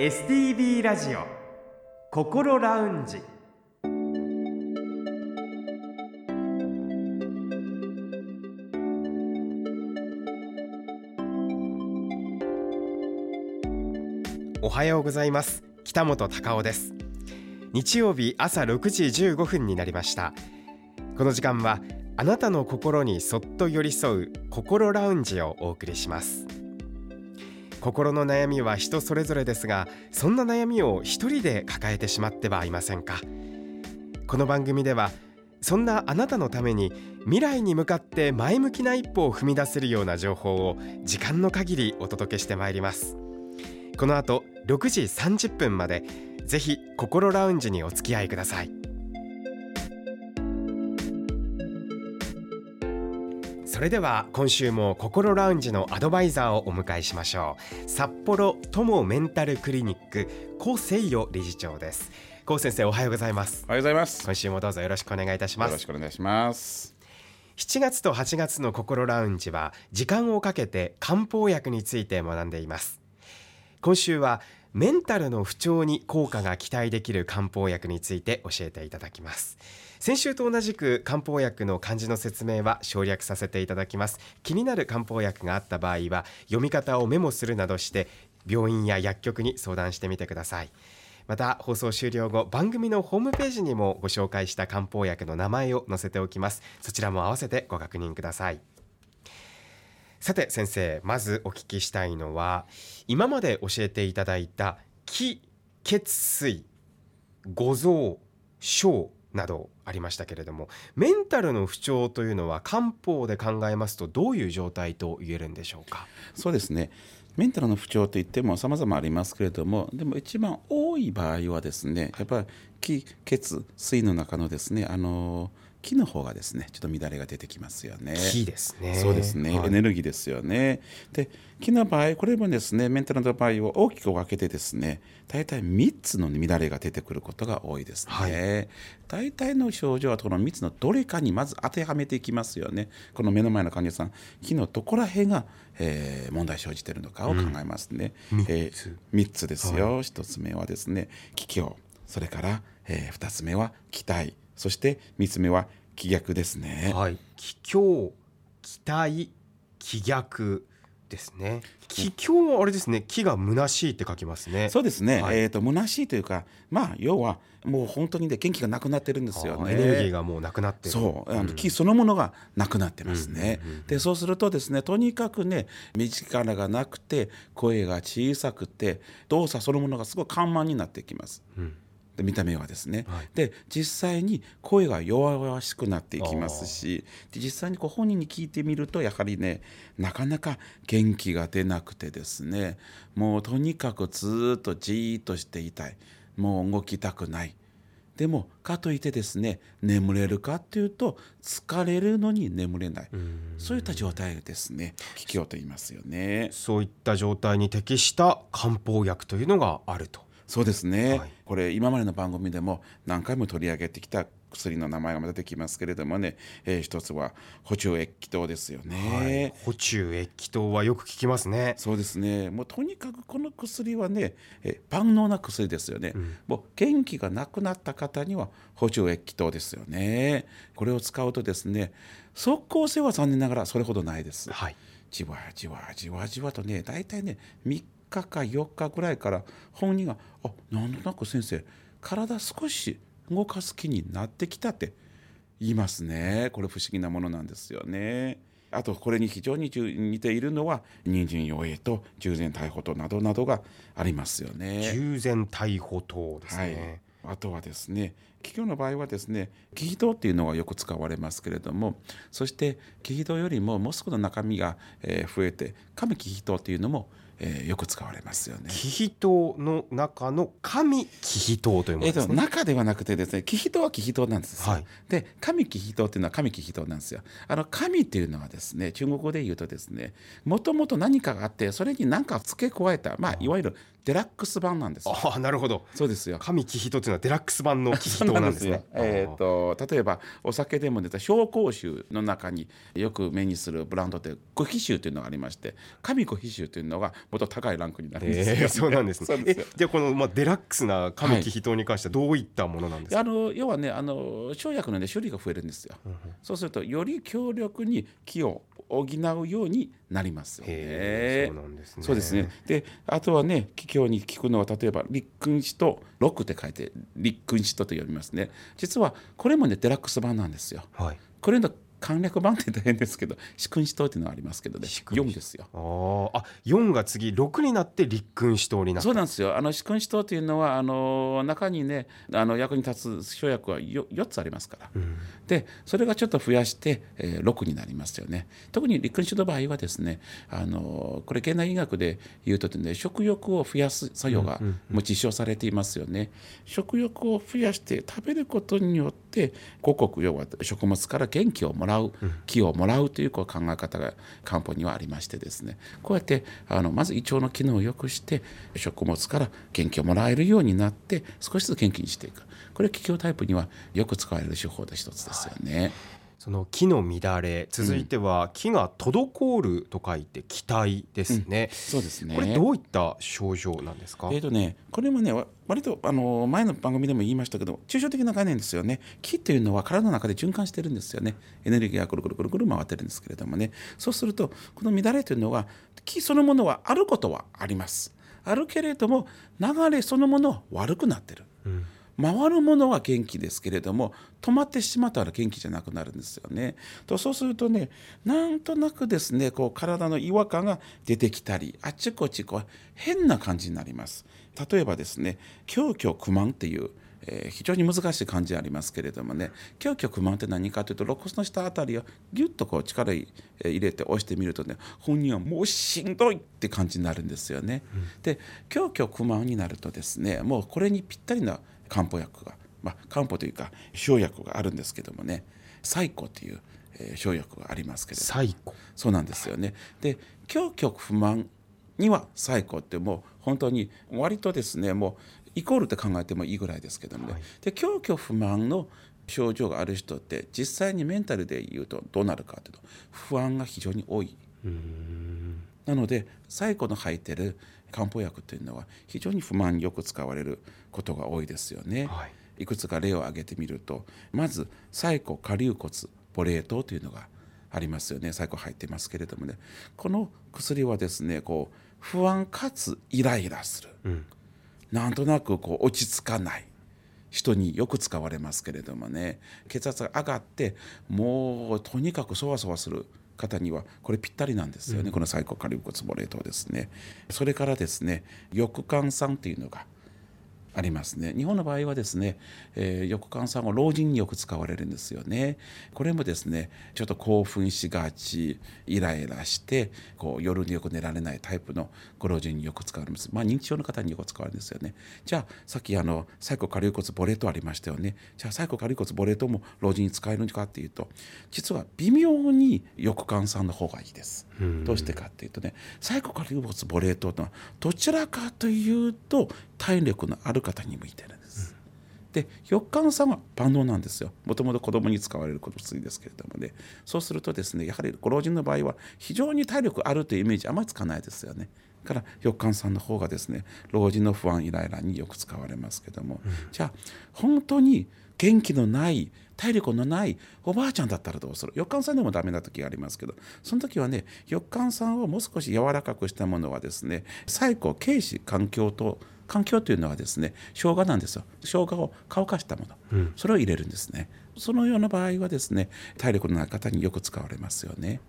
STB ラジオ心ラウンジ。おはようございます。北本隆夫です。日曜日朝6時15分になりました。この時間はあなたの心にそっと寄り添う心ラウンジをお送りします。心の悩みは人それぞれですがそんな悩みを一人で抱えてしまってはいませんか。この番組ではそんなあなたのために未来に向かって前向きな一歩を踏み出せるような情報を時間の限りお届けしてまいります。この後6時30分までぜひ心ラウンジにお付き合いください。それでは今週も心ラウンジのアドバイザーをお迎えしましょう。札幌友メンタルクリニック高誠代理事長です。高先生おはようございます。おはようございます。今週もどうぞよろしくお願いいたします。よろしくお願いします。7月と8月の心ラウンジは時間をかけて漢方薬について学んでいます。今週はメンタルの不調に効果が期待できる漢方薬について教えていただきます。先週と同じく漢方薬の漢字の説明は省略させていただきます。気になる漢方薬があった場合は読み方をメモするなどして病院や薬局に相談してみてください。また放送終了後番組のホームページにもご紹介した漢方薬の名前を載せておきます。そちらも合わせてご確認ください。さて先生まずお聞きしたいのは今まで教えていただいた気血水五臓小などありましたけれどもメンタルの不調というのは漢方で考えますとどういう状態と言えるんでしょうか？そうですね。メンタルの不調といっても様々ありますけれどもでも一番多い場合はですねやっぱり気血水の中のですねあの木の方がですねちょっと乱れが出てきますよね。木ですね。そうですね、はい、エネルギーですよね。で木の場合これもですねメンタルの場合を大きく分けてですね大体3つの乱れが出てくることが多いですね。はい、大体の症状はこの3つのどれかにまず当てはめていきますよね。この目の前の患者さん木のどこら辺が、えー、問題生じているのかを考えますね。うん、えー、3つですよ、はい、1つ目はですね気境それから、えー、2つ目は期待そして3つ目は気逆ですね。はい、気境、期待、気逆ですね。気境はあれですね。気が虚しいって書きますね。そうですね。はい、えっ、ー、と虚しいというか、まあ要はもう本当にね元気がなくなってるんですよね。エネルギーがもうなくなってそう、あの気そのものがなくなってますね。でそうするとですね、とにかくね身力がなくて声が小さくて動作そのものがすごい緩慢になってきます。うん見た目はですね、はい、で実際に声が弱々しくなっていきますしで実際にこう本人に聞いてみるとやはりねなかなか元気が出なくてですねもうとにかくずっとじーっとしていたい。もう動きたくない。でもかといってですね眠れるかっていうと疲れるのに眠れない。そういった状態ですね。気境と言いますよね。そういった状態に適した漢方薬というのがあるとそうですね、はい、これ今までの番組でも何回も取り上げてきた薬の名前が出てきますけれどもね、えー、一つは補充液気糖ですよね、はい、補充液気糖はよく聞きますね。そうですね。もうとにかくこの薬はね、え万能な薬ですよね、うん、もう元気がなくなった方には補充液気糖ですよね。これを使うとですね即効性は残念ながらそれほどないです、はい、じわじわじわじわとね大体ね3日か4日ぐらいから本人が「あなんとなく先生体少し動かす気になってきた」って言いますねこれ不思議なものなんですよね。あとこれに非常に似ているのは人参陽影と従前逮捕糖などなどがありますよね。従前逮捕糖ですね、はい、あとはですね気境の場合はですね気気糖っていうのがよく使われますけれどもそして気気糖よりももう少しの中身が増えて亀気気糖っていうのもえー、よく使われますよね。気比糖の中の神。気比糖というものです、ね、えー、中ではなくてですね気比糖は気比糖なんですよ。はい、で神気比糖っていうのは神気比糖なんですよ。あの神っていうのはですね中国語で言うとですねもともと何かがあってそれに何か付け加えたまあいわゆるデラックス版なんです。ああなるほど。そうですよ。神気比糖っていうのはデラックス版の気比糖糖なんですね。えーと、例えばお酒でも出た紹興酒の中によく目にするブランドってコヒ酒というのがありまして神コヒ酒というのがもっと高いランクになるんですえー、そうなんですね。えじゃあこの、まあ、デラックスな神コヒ糖に関してはどういったものなんですか、はい、あの要はねあの生薬の、ね、種類が増えるんですよ。うん、そうするとより強力に木を補うようになりますよね。そうなんですね。そうですね。で、あとはね、気境に聞くのは例えば立君子と六って書いて立君子とと読みますね。実はこれもねデラックス版なんですよ。はい。これの簡略版って大変ですけど四君子島っていうのはありますけどね。4ですよ。ああ4が次6になって立君子島になった。そうなんですよ。あの四君子島というのはあの中にねあの役に立つ生薬は 4, 4つありますから、うん、でそれがちょっと増やして、えー、6になりますよね。特に立君子の場合はですねあのこれ現代医学で言うとね食欲を増やす作用がも実証されていますよね、食欲を増やして食べることによって五穀要は食物から元気をもららう木をもらうというこう考え方が漢方にはありましてですねこうやってあのまず胃腸の機能を良くして食物から元気をもらえるようになって少しずつ元気にしていくこれ気境タイプにはよく使われる手法の一つですよね。はいその木の乱れ続いては木が滞ると書いて気体ですね、うん、そうですね。これどういった症状なんですか？えっ、ー、とねこれもね割とあの前の番組でも言いましたけど抽象的な概念ですよね。木っていうのは体の中で循環してるんですよね。エネルギーがくるくるくるくる回ってるんですけれどもね。そうするとこの乱れというのは木そのものはあることはあります。あるけれども流れそのものは悪くなってる、うん回るものは元気ですけれども止まってしまったら元気じゃなくなるんですよね。とそうするとねなんとなくですねこう体の違和感が出てきたりあっちこっちこう変な感じになります。例えばですね狂虚不満っていうえー、非常に難しい感じありますけれどもね狂虚不満って何かというと肋骨の下あたりをギュッとこう力入れて押してみるとね本人はもうしんどいって感じになるんですよね。うん、で狂虚不満になるとですねもうこれにぴったりな漢方薬が、まあ、漢方というか生薬があるんですけどもね最古という、えー、生薬がありますけれど最古そうなんですよね。で狂極不満には最古ってもう本当に割とですねもうイコールって考えてもいいぐらいですけどもね、はい、で狂虚不満の症状がある人って実際にメンタルで言うとどうなるかというと不安が非常に多い。なので最古の入ってる漢方薬というのは非常に不満によく使われることが多いですよね。はい、いくつか例を挙げてみるとまず最古下流骨ボレー糖というのがありますよね。最古入ってますけれどもね。この薬はですねこう不安かつイライラする、うん、なんとなくこう落ち着かない。人によく使われますけれどもね。血圧が上がってもうとにかくそわそわする方にはこれぴったりなんですよね、うん、この最高カリブ骨ボレー糖ですね。それからですね翼管酸っていうのがありますね。日本の場合はですね、えー、翼酸は老人によく使われるんですよね。これもですねちょっと興奮しがちイライラしてこう夜によく寝られないタイプのご老人によく使われます。まあ認知症の方によく使われるんですよね。じゃあさっきあのサイコカリウ骨ボレートありましたよね。じゃあサイコカリウ骨ボレートも老人に使えるのかっていうと実は微妙に翼酸酸の方がいいです。どうしてかっていうとねサイコカリウ骨ボレートとはどちらかというと体力のある方に向いてるんです。で翼管さんは万能なんですよ。もともと子供に使われる薬ですけれどもね。そうするとですねやはりご老人の場合は非常に体力あるというイメージあまりつかないですよね。から翼管さんの方がですね老人の不安イライラによく使われますけども、うん、じゃあ本当に元気のない体力のないおばあちゃんだったらどうする？翼管さんでもダメな時がありますけど。その時はね翼管さんをもう少し柔らかくしたものはですね最古軽視環境と環境というのはですね生姜なんですよ。生姜を乾かしたもの、うん、それを入れるんですね。そのような場合はですね体力のない方によく使われますよね。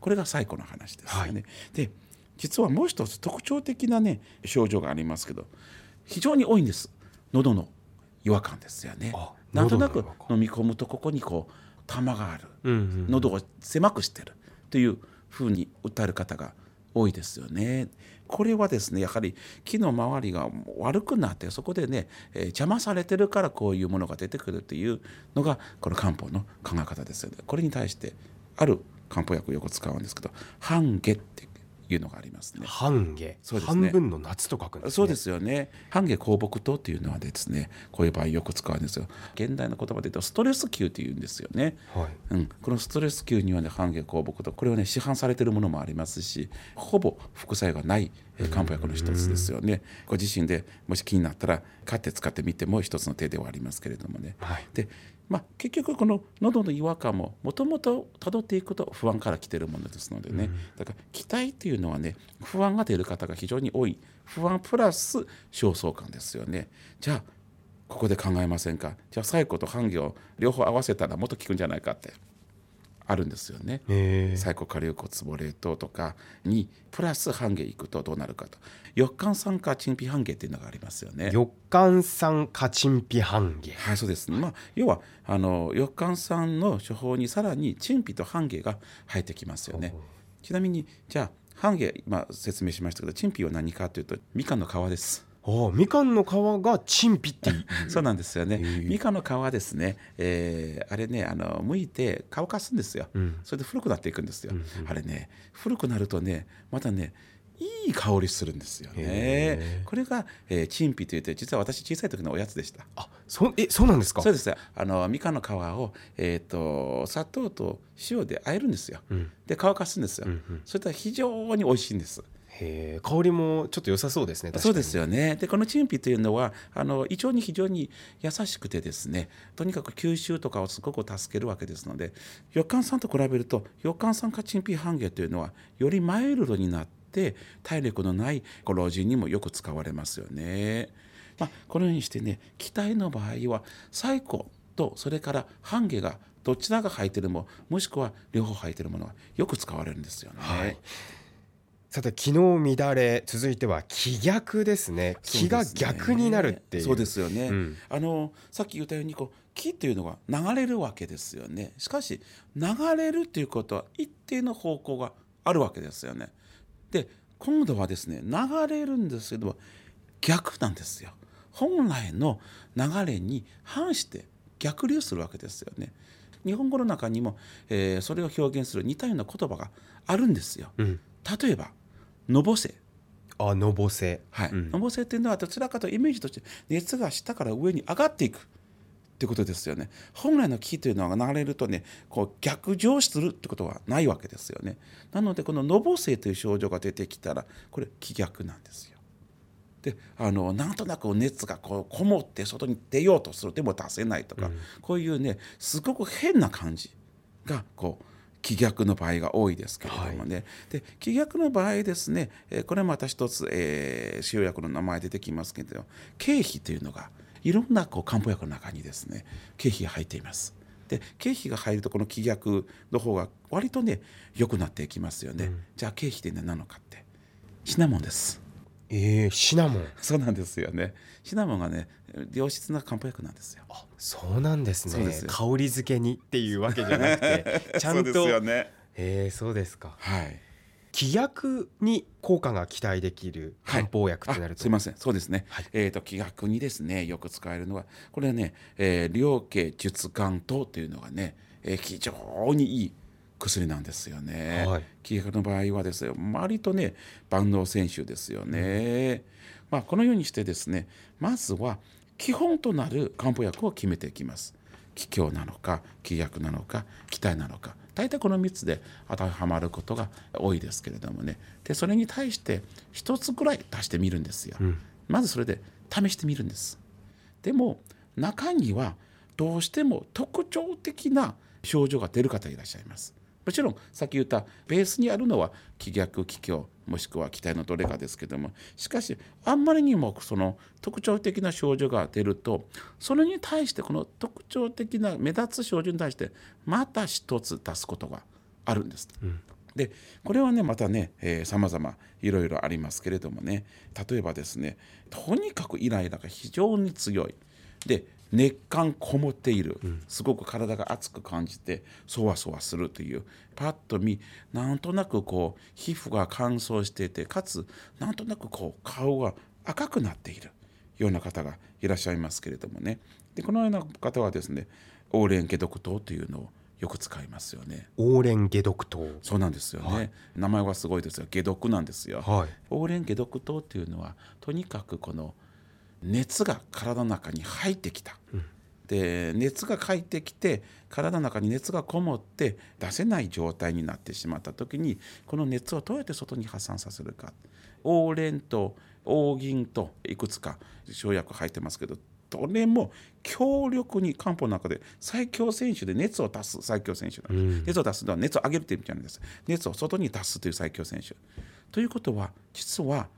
これが最古の話ですよね、はい、で実はもう一つ特徴的なね症状がありますけど非常に多いんです。喉の違和感ですよね。なんとなく飲み込むとここにこう玉がある、うんうん、喉を狭くしてる。というふうに訴える方が多いですよね。これはですねやはり木の周りが悪くなってそこでね、えー、邪魔されてるからこういうものが出てくるというのがこの漢方の考え方ですよね。これに対してある漢方薬をよく使うんですけど半下っていうのがありますね。半夏、そうですね、半分の夏と書くんです、ね、そうですよね。半夏香木糖っていうのはですね、こういう場合よく使うんですよ。現代の言葉で言うとストレス球っていうんですよね。はい、うん、このストレス球にはね半夏香木糖、これはね市販されているものもありますし、ほぼ副作用がない漢方薬の一つですよね。ご自身でもし気になったら買って使ってみても一つの手ではありますけれどもね。はい、でまあ、結局この喉の違和感ももともとたどっていくと不安から来てるものですのでね、うん、だから期待っていうのはね不安が出る方が非常に多い。不安プラス焦燥感ですよね。じゃあここで考えませんか？じゃあ最後と半行両方合わせたらもっと効くんじゃないかってあるんですよね。サイコカリウコツボレートとかにプラス半下いくとどうなるかと。翼寒酸化陳皮半下っていうのがありますよね。翼寒酸化陳皮半下。はい、そうです。まあ要はあの翼寒酸の処方にさらに陳皮と半下が入ってきますよね。ちなみにじゃあ半下今説明しましたけど陳皮は何かというとみかんの皮です。あみかんの皮が陳皮って そうなんですよね、みかんの皮ですね、えー、あれねあの剥いて乾かすんですよ、うん、それで古くなっていくんですよ、うんうん、あれね古くなるとねまたねいい香りするんですよね。これが、えー、チンピといって実は私小さい時のおやつでした。あ、そえそうなんですか？そうです。あのみかんの皮をえっ、ー、と砂糖と塩で和えるんですよ。うん、で乾かすんですよ。うんうん、それと非常に美味しいんです。へ香りもちょっと良さそうですねそうですよねでこのチンピというのはあの胃腸に非常に優しくてですねとにかく吸収とかをすごく助けるわけですので翼寒酸と比べると翼寒酸化チンピ半下というのはよりマイルドになって体力のないご老人にもよく使われますよね。まあ、このようにしてね気体の場合は最古とそれから半下がどちらが入ってるももしくは両方入ってるものはよく使われるんですよね。はいさて昨日乱れ続いては気逆ですね。気が逆になるっていう。そうですよね、うん、あのさっき言ったようにこう気っていうのが流れるわけですよね。しかし流れるっていうことは一定の方向があるわけですよね。で今度はですね流れるんですけど逆なんですよ。本来の流れに反して逆流するわけですよね。日本語の中にも、えー、それを表現する似たような言葉があるんですよ、うん、例えばのぼせ。あのぼせ。はい、うん、のぼせっていうのはどちらかとイメージとして熱が下から上に上がっていく。ってことですよね。本来の気というのは流れるとねこう逆上するってことはないわけですよね。なのでこののぼせという症状が出てきたらこれ気逆なんですよ。であのなんとなく熱がこうこもって外に出ようとする。でも出せないとか、うん、こういうねすごく変な感じがこう気逆の場合が多いですけれどもね、はい、で気逆の場合ですね、えこれまた一つ、えー、使用薬の名前出てきますけど経費というのがいろんなこう漢方薬の中にですね経費が入っています。で経費が入るとこの気逆の方が割とね良くなっていきますよね。うん、じゃあ経費って何なのかってシナモンです。えー、シナモン。そうなんですよね。シナモンがね良質な漢方薬なんですよ。あそうなんですね。香り付けにっていうわけじゃなくて ちゃんと。そうですよね。えー、そうですか。はい。気薬に効果が期待できる漢方薬ってなると、はい、すみません。そうですね、はい、えっ、ー、と気薬にですねよく使えるのはこれはね、えー、両家術感糖というのがね、えー、非常にいい薬なんですよね。はい、気学の場合はですね割とね万能選手ですよね。まあ、このようにしてですねまずは基本となる漢方薬を決めていきます。気境なのか気薬なのか気体なのか大体この3つで当てはまることが多いですけれどもねでそれに対して1つぐらい足してみるんですよ。うん、まずそれで試してみるんです。でも中にはどうしても特徴的な症状が出る方いらっしゃいます。もちろんさっき言ったベースにあるのは気逆気境もしくは気体のどれかですけどもしかしあんまりにもその特徴的な症状が出るとそれに対してこの特徴的な目立つ症状に対してまた一つ出すことがあるんです。うんでこれはねまたねさまざまいろいろありますけれどもね例えばですねとにかくイライラが非常に強いで熱感こもっている。すごく体が熱く感じてそわそわするという。パッと見なんとなくこう皮膚が乾燥していてかつなんとなくこう顔が赤くなっている。ような方がいらっしゃいますけれどもね。でこのような方はですねオーレン解毒糖というのをよく使いますよね。オーレン解毒糖そうなんですよね、はい、名前はすごいですよ。解毒なんですよ、はい、オーレン解毒糖っていうのはとにかくこの熱が体の中に入ってきた、うん、で熱が入ってきて体の中に熱がこもって出せない状態になってしまった時にこの熱をどうやって外に発散させるか。オーレンと黄銀といくつか生薬入ってますけどどれも強力に漢方の中で最強選手で熱を出す最強選手なんです、うん、熱を出すのは熱を上げるという意味じゃないです。熱を外に出すという最強選手。ということは実は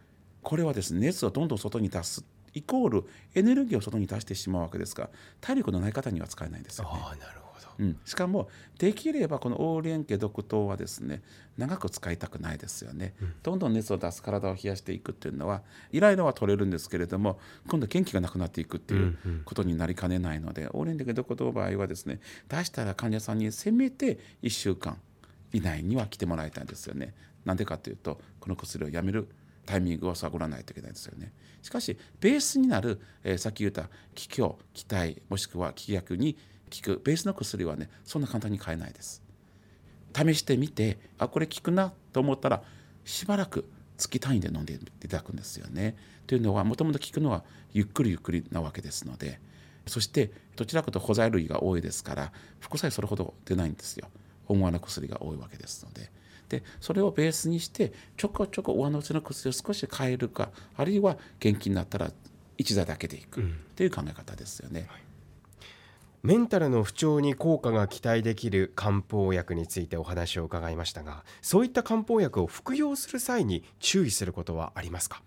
これはですね熱をどんどん外に出すイコールエネルギーを外に出してしまうわけですが体力のない方には使えないんですよ、ね、あなるうん、しかもできればこのオーリエン家毒糖はですね長く使いたくないですよね、うん、どんどん熱を出す体を冷やしていくっていうのはイライラは取れるんですけれども今度元気がなくなっていくっていうことになりかねないので、うんうん、オーリエン家毒糖の場合はですね出したら患者さんにせめて1週間以内には来てもらいたいんですよね。なんでかというとこの薬をやめるタイミングを探らないといけないですよね。しかしベースになる、えー、さっき言った気境気体もしくは気逆に効く。ベースの薬はねそんな簡単に買えないです。試してみてあこれ効くなと思ったらしばらく月単位で飲んでいただくんですよね。というのはもともと効くのはゆっくりゆっくりなわけですので。そしてどちらかと補剤類が多いですから副作用それほど出ないんですよ。思わぬ薬が多いわけですので。でそれをベースにしてちょこちょこ上乗せの薬を少し変えるかあるいは元気になったら一座だけでいくという考え方ですよね。はい。メンタルの不調に効果が期待できる漢方薬についてお話を伺いましたがそういった漢方薬を服用する際に注意することはありますか？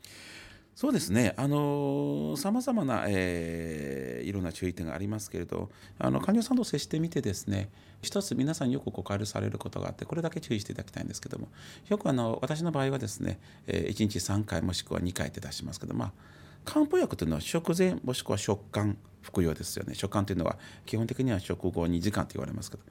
そうですね、あのさまざまな、えー、いろんな注意点がありますけれどあの患者さんと接してみてですね一つ皆さんによく誤解されることがあってこれだけ注意していただきたいんですけどもよくあの私の場合はですね、えー、1日3回もしくは2回って出しますけどまあ漢方薬というのは食前もしくは食感服用ですよね。食感というのは基本的には食後2時間と言われますけど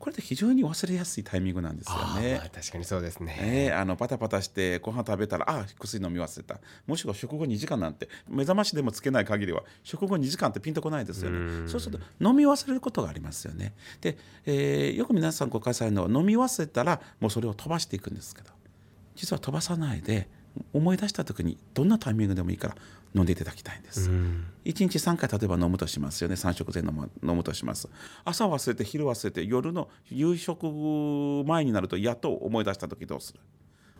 これって非常に忘れやすいタイミングなんですよね。まあ、確かにそうですね。えー、あのパタパタしてご飯食べたらあ薬飲み忘れたもしくは食後2時間なんて目覚ましでもつけない限りは食後2時間ってピンとこないですよね。そうすると飲み忘れることがありますよね。で、えー、よく皆さん誤解されるのは飲み忘れたらもうそれを飛ばしていくんですけど実は飛ばさないで思い出した時にどんなタイミングでもいいから飲んでいただきたいんです、うん、1日3回例えば飲むとしますよね。3食前飲む飲むとします。朝忘れて昼忘れて夜の夕食前になるとやっと思い出した時どうする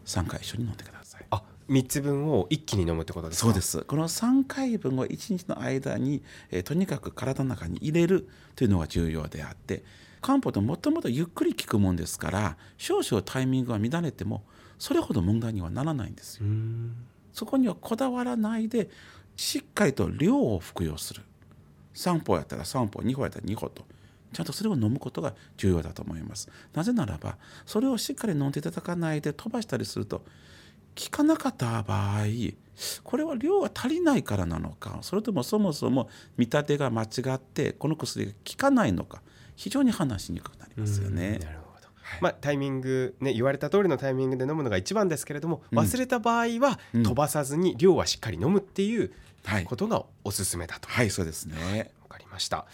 ？3回一緒に飲んでください。あ3つ分を一気に飲むってことですか？そうです。この3回分を1日の間に、えー、とにかく体の中に入れるというのが重要であって漢方ってもともとゆっくり効くもんですから少々タイミングが乱れてもそれほど問題にはならないんですよ。そこにはこだわらないでしっかりと量を服用する。3歩やったら3歩2歩やったら2歩と。ちゃんとそれを飲むことが重要だと思います。なぜならばそれをしっかり飲んでいただかないで飛ばしたりすると効かなかった場合これは量が足りないからなのかそれともそもそも見立てが間違ってこの薬が効かないのか非常に判断しにくくなりますよね。まあ、タイミング、ね、言われた通りのタイミングで飲むのが一番ですけれども、忘れた場合は飛ばさずに量はしっかり飲むっていうことがおすすめだと。はい、はい、そうですね。わかりました。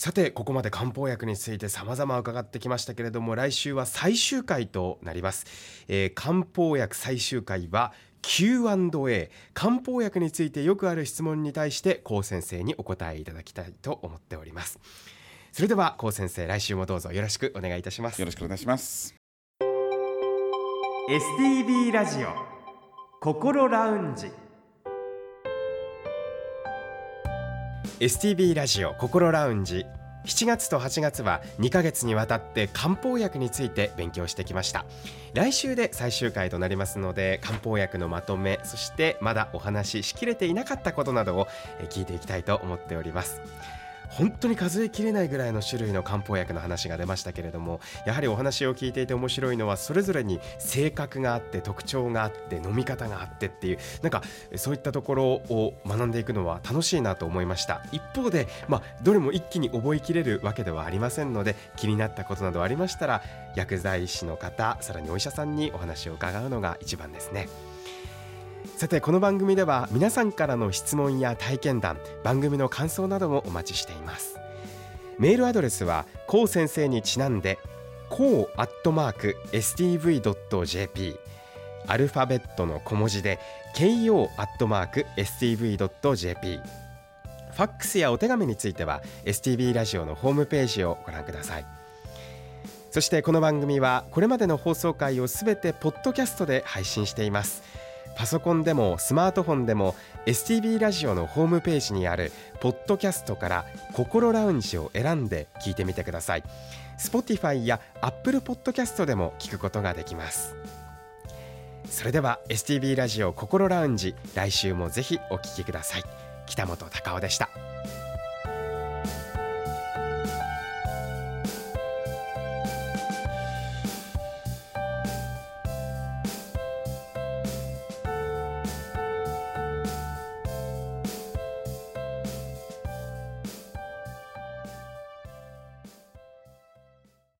さてここまで漢方薬について様々伺ってきましたけれども来週は最終回となります、えー、漢方薬最終回は Q&A 漢方薬についてよくある質問に対して高先生にお答えいただきたいと思っておりますそれでは高先生来週もどうぞよろしくお願いいたします。よろしくお願いします。STB ラジオ心ラウンジ。STB ラジオ心ラウンジ。7月と8月は2ヶ月にわたって漢方薬について勉強してきました。来週で最終回となりますので漢方薬のまとめそしてまだお話ししきれていなかったことなどを聞いていきたいと思っております本当に数えきれないぐらいの種類の漢方薬の話が出ましたけれどもやはりお話を聞いていて面白いのはそれぞれに性格があって特徴があって飲み方があってっていうなんかそういったところを学んでいくのは楽しいなと思いました一方で、まあ、どれも一気に覚えきれるわけではありませんので気になったことなどありましたら薬剤師の方さらにお医者さんにお話を伺うのが一番ですね。さてこの番組では皆さんからの質問や体験談番組の感想などもお待ちしています。メールアドレスはこう先生にちなんでこうアットマーク stv.jp アルファベットの小文字で ko アットマーク stv.jp ファックスやお手紙については STV ラジオのホームページをご覧ください。そしてこの番組はこれまでの放送回をすべてポッドキャストで配信しています。パソコンでもスマートフォンでも STB ラジオのホームページにあるポッドキャストから心ラウンジを選んで聞いてみてください。Spotify や Apple Podcast でも聞くことができます。それでは STB ラジオ心ラウンジ来週もぜひお聞きください。北本隆夫でした。